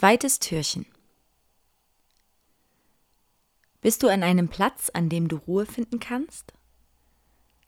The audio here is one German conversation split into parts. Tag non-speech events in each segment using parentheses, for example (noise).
Zweites Türchen. Bist du an einem Platz, an dem du Ruhe finden kannst?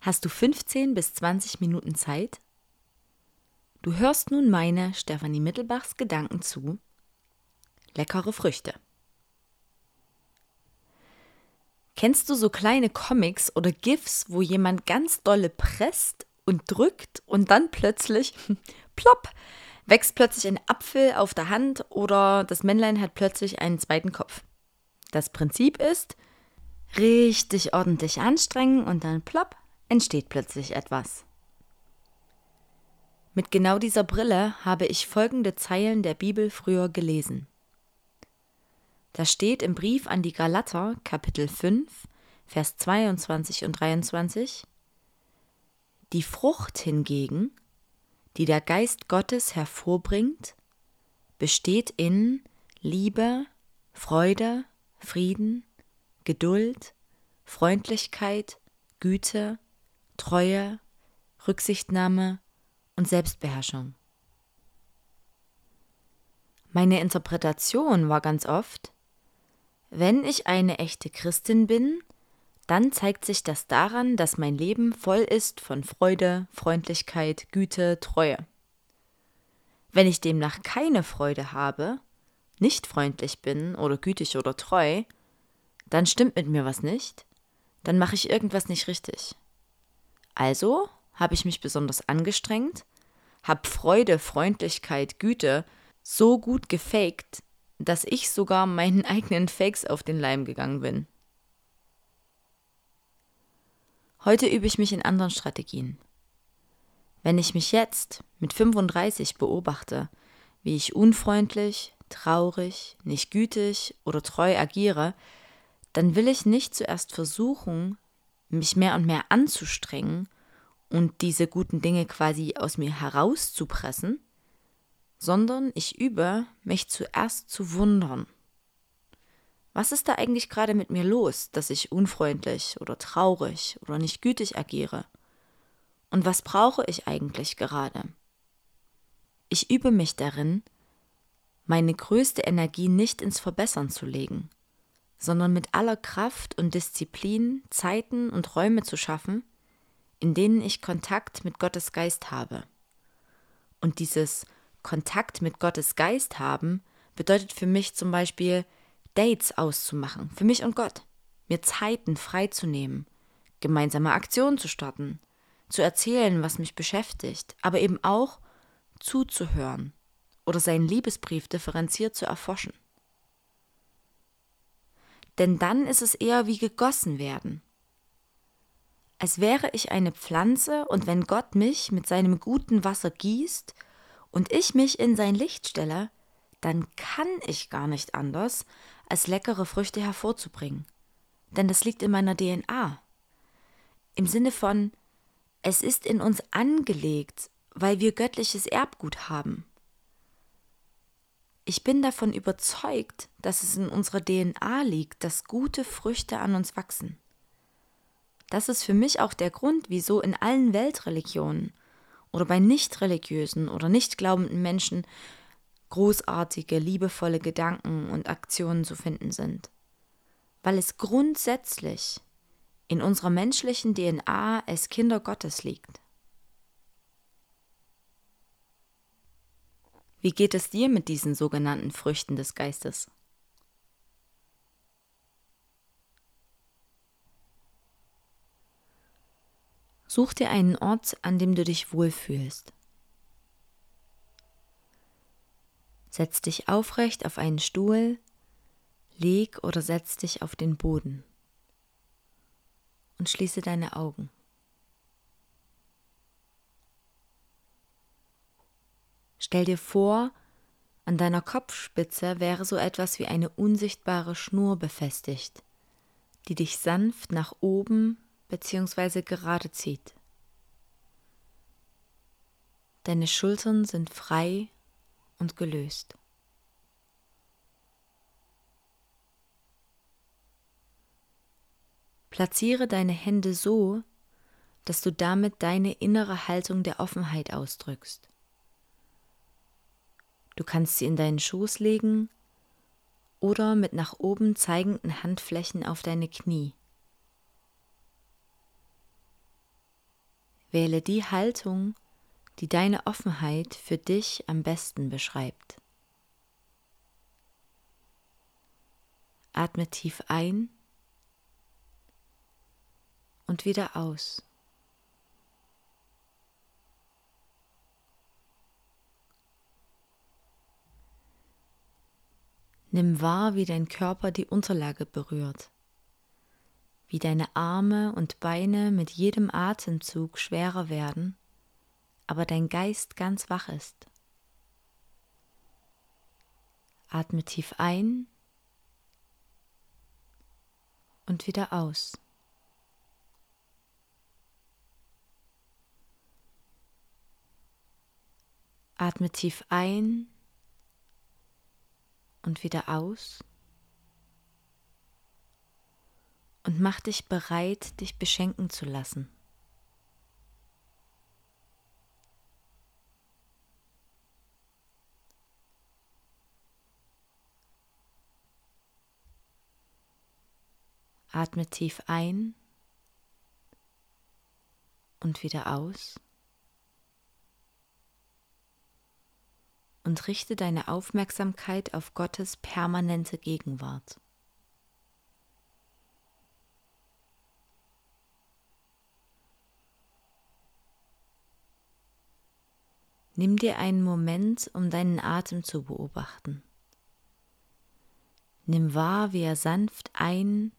Hast du 15 bis 20 Minuten Zeit? Du hörst nun meine Stefanie Mittelbachs Gedanken zu leckere Früchte. Kennst du so kleine Comics oder GIFs, wo jemand ganz dolle presst und drückt und dann plötzlich, (laughs) plopp, wächst plötzlich ein Apfel auf der Hand oder das Männlein hat plötzlich einen zweiten Kopf. Das Prinzip ist, richtig ordentlich anstrengen und dann plopp, entsteht plötzlich etwas. Mit genau dieser Brille habe ich folgende Zeilen der Bibel früher gelesen. Da steht im Brief an die Galater, Kapitel 5, Vers 22 und 23, Die Frucht hingegen, die der Geist Gottes hervorbringt, besteht in Liebe, Freude, Frieden, Geduld, Freundlichkeit, Güte, Treue, Rücksichtnahme und Selbstbeherrschung. Meine Interpretation war ganz oft, wenn ich eine echte Christin bin, dann zeigt sich das daran, dass mein Leben voll ist von Freude, Freundlichkeit, Güte, Treue. Wenn ich demnach keine Freude habe, nicht freundlich bin oder gütig oder treu, dann stimmt mit mir was nicht, dann mache ich irgendwas nicht richtig. Also habe ich mich besonders angestrengt, habe Freude, Freundlichkeit, Güte so gut gefaked, dass ich sogar meinen eigenen Fakes auf den Leim gegangen bin. Heute übe ich mich in anderen Strategien. Wenn ich mich jetzt mit 35 beobachte, wie ich unfreundlich, traurig, nicht gütig oder treu agiere, dann will ich nicht zuerst versuchen, mich mehr und mehr anzustrengen und diese guten Dinge quasi aus mir herauszupressen, sondern ich übe, mich zuerst zu wundern. Was ist da eigentlich gerade mit mir los, dass ich unfreundlich oder traurig oder nicht gütig agiere? Und was brauche ich eigentlich gerade? Ich übe mich darin, meine größte Energie nicht ins Verbessern zu legen, sondern mit aller Kraft und Disziplin Zeiten und Räume zu schaffen, in denen ich Kontakt mit Gottes Geist habe. Und dieses Kontakt mit Gottes Geist haben bedeutet für mich zum Beispiel, Dates auszumachen, für mich und Gott, mir Zeiten freizunehmen, gemeinsame Aktionen zu starten, zu erzählen, was mich beschäftigt, aber eben auch zuzuhören. Oder seinen Liebesbrief differenziert zu erforschen. Denn dann ist es eher wie gegossen werden. Als wäre ich eine Pflanze und wenn Gott mich mit seinem guten Wasser gießt und ich mich in sein Licht stelle, dann kann ich gar nicht anders, als leckere Früchte hervorzubringen. Denn das liegt in meiner DNA. Im Sinne von, es ist in uns angelegt, weil wir göttliches Erbgut haben. Ich bin davon überzeugt, dass es in unserer DNA liegt, dass gute Früchte an uns wachsen. Das ist für mich auch der Grund, wieso in allen Weltreligionen oder bei nicht religiösen oder nicht glaubenden Menschen großartige, liebevolle Gedanken und Aktionen zu finden sind, weil es grundsätzlich in unserer menschlichen DNA als Kinder Gottes liegt. Wie geht es dir mit diesen sogenannten Früchten des Geistes? Such dir einen Ort, an dem du dich wohlfühlst. Setz dich aufrecht auf einen Stuhl, leg oder setz dich auf den Boden und schließe deine Augen. Stell dir vor, an deiner Kopfspitze wäre so etwas wie eine unsichtbare Schnur befestigt, die dich sanft nach oben bzw. gerade zieht. Deine Schultern sind frei und gelöst. Platziere deine Hände so, dass du damit deine innere Haltung der Offenheit ausdrückst. Du kannst sie in deinen Schoß legen oder mit nach oben zeigenden Handflächen auf deine Knie. Wähle die Haltung, die deine Offenheit für dich am besten beschreibt. Atme tief ein und wieder aus. Nimm wahr, wie dein Körper die Unterlage berührt, wie deine Arme und Beine mit jedem Atemzug schwerer werden, aber dein Geist ganz wach ist. Atme tief ein und wieder aus. Atme tief ein und wieder aus. Und mach dich bereit, dich beschenken zu lassen. Atme tief ein und wieder aus. und richte deine Aufmerksamkeit auf Gottes permanente Gegenwart. Nimm dir einen Moment, um deinen Atem zu beobachten. Nimm wahr, wie er sanft ein-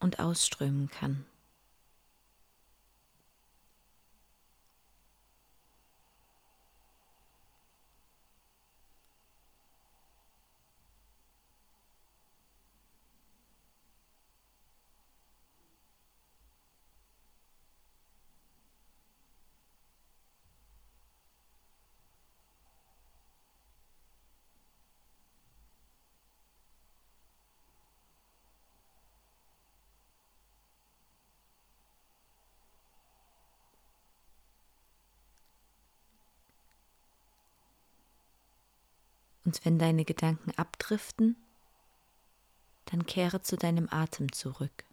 und ausströmen kann. Und wenn deine Gedanken abdriften, dann kehre zu deinem Atem zurück.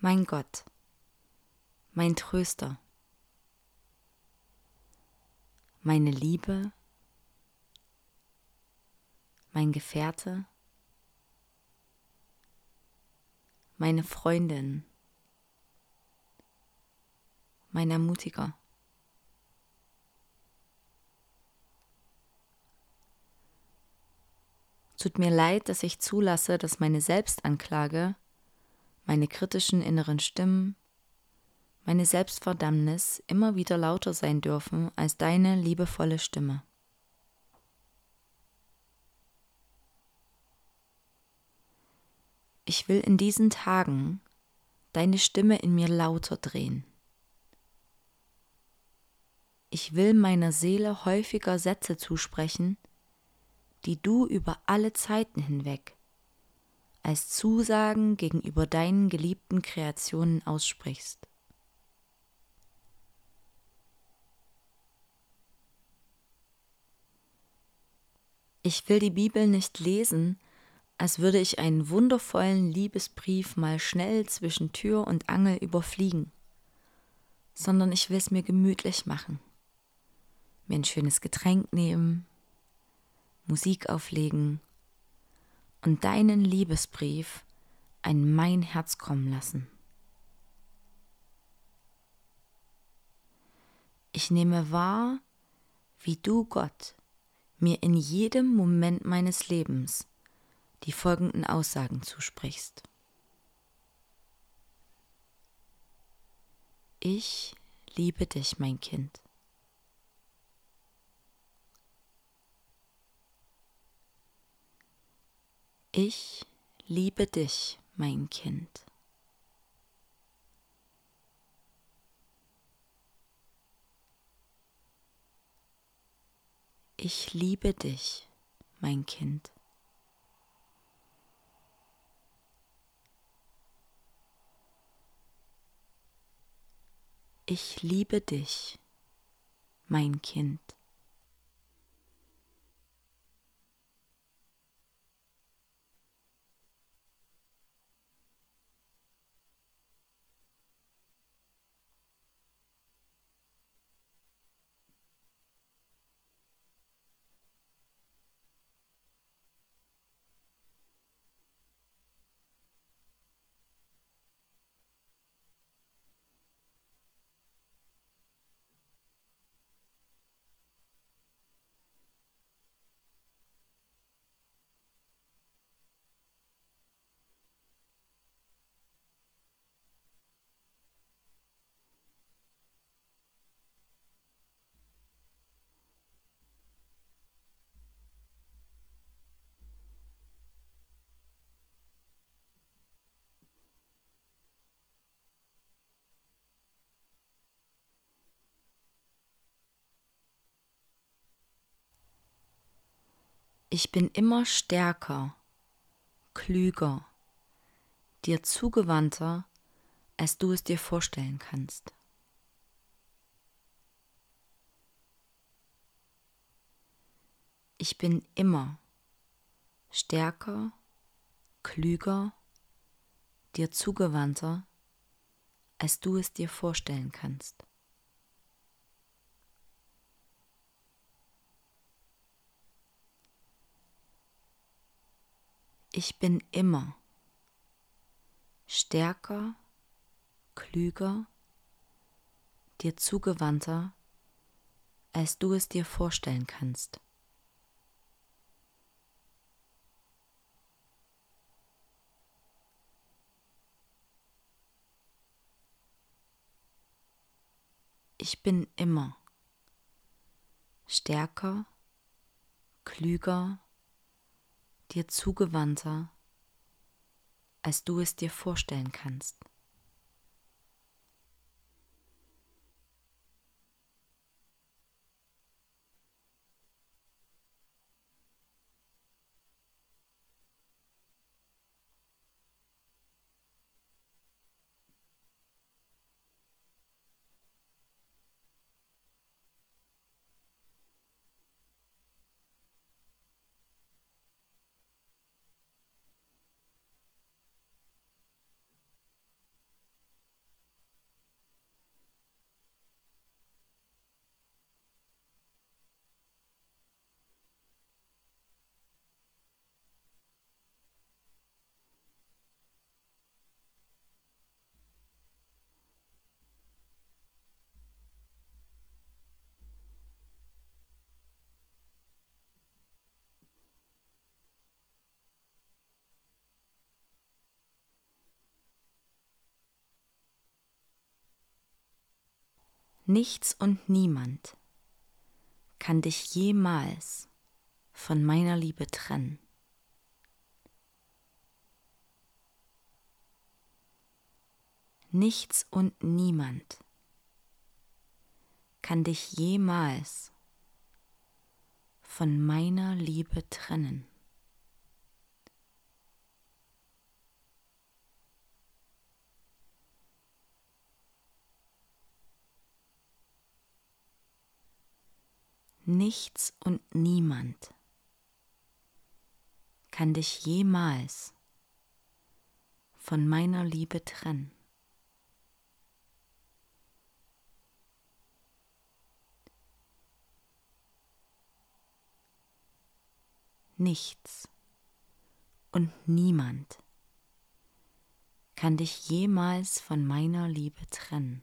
Mein Gott, mein Tröster, meine Liebe, mein Gefährte, meine Freundin, mein Ermutiger. Tut mir leid, dass ich zulasse, dass meine Selbstanklage meine kritischen inneren Stimmen, meine Selbstverdammnis immer wieder lauter sein dürfen als deine liebevolle Stimme. Ich will in diesen Tagen deine Stimme in mir lauter drehen. Ich will meiner Seele häufiger Sätze zusprechen, die du über alle Zeiten hinweg als Zusagen gegenüber deinen geliebten Kreationen aussprichst. Ich will die Bibel nicht lesen, als würde ich einen wundervollen Liebesbrief mal schnell zwischen Tür und Angel überfliegen, sondern ich will es mir gemütlich machen, mir ein schönes Getränk nehmen, Musik auflegen und deinen Liebesbrief an mein Herz kommen lassen. Ich nehme wahr, wie du Gott mir in jedem Moment meines Lebens die folgenden Aussagen zusprichst. Ich liebe dich, mein Kind. Ich liebe dich, mein Kind. Ich liebe dich, mein Kind. Ich liebe dich, mein Kind. Ich bin immer stärker, klüger, dir zugewandter, als du es dir vorstellen kannst. Ich bin immer stärker, klüger, dir zugewandter, als du es dir vorstellen kannst. Ich bin immer stärker, klüger, dir zugewandter, als du es dir vorstellen kannst. Ich bin immer stärker, klüger, dir zugewandter, als du es dir vorstellen kannst. Nichts und niemand kann dich jemals von meiner Liebe trennen. Nichts und niemand kann dich jemals von meiner Liebe trennen. Nichts und niemand kann dich jemals von meiner Liebe trennen. Nichts und niemand kann dich jemals von meiner Liebe trennen.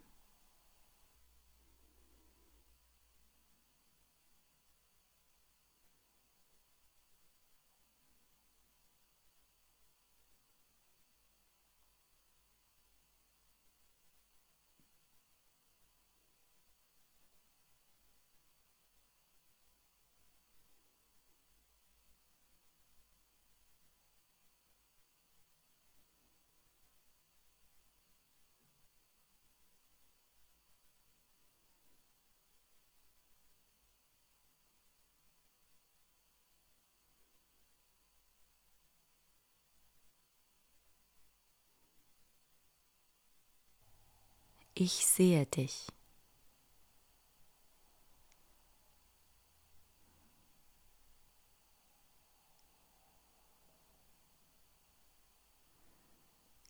Ich sehe dich.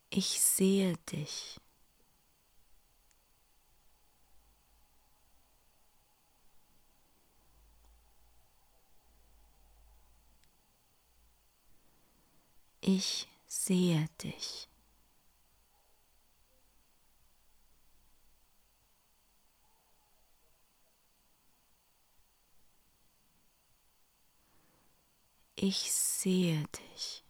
Ich sehe dich. Ich sehe dich. Ich sehe dich.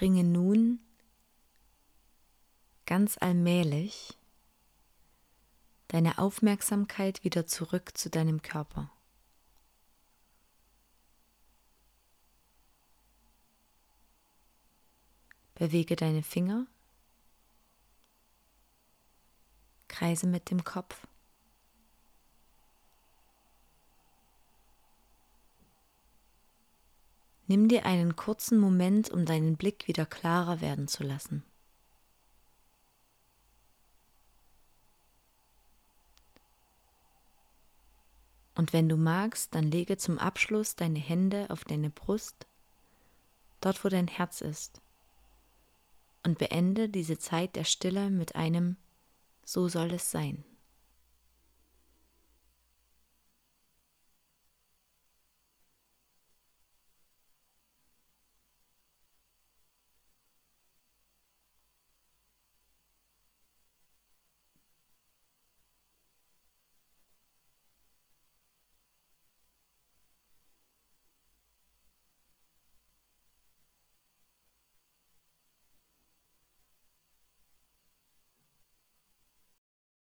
Bringe nun ganz allmählich deine Aufmerksamkeit wieder zurück zu deinem Körper. Bewege deine Finger, kreise mit dem Kopf. Nimm dir einen kurzen Moment, um deinen Blick wieder klarer werden zu lassen. Und wenn du magst, dann lege zum Abschluss deine Hände auf deine Brust, dort wo dein Herz ist, und beende diese Zeit der Stille mit einem So soll es sein.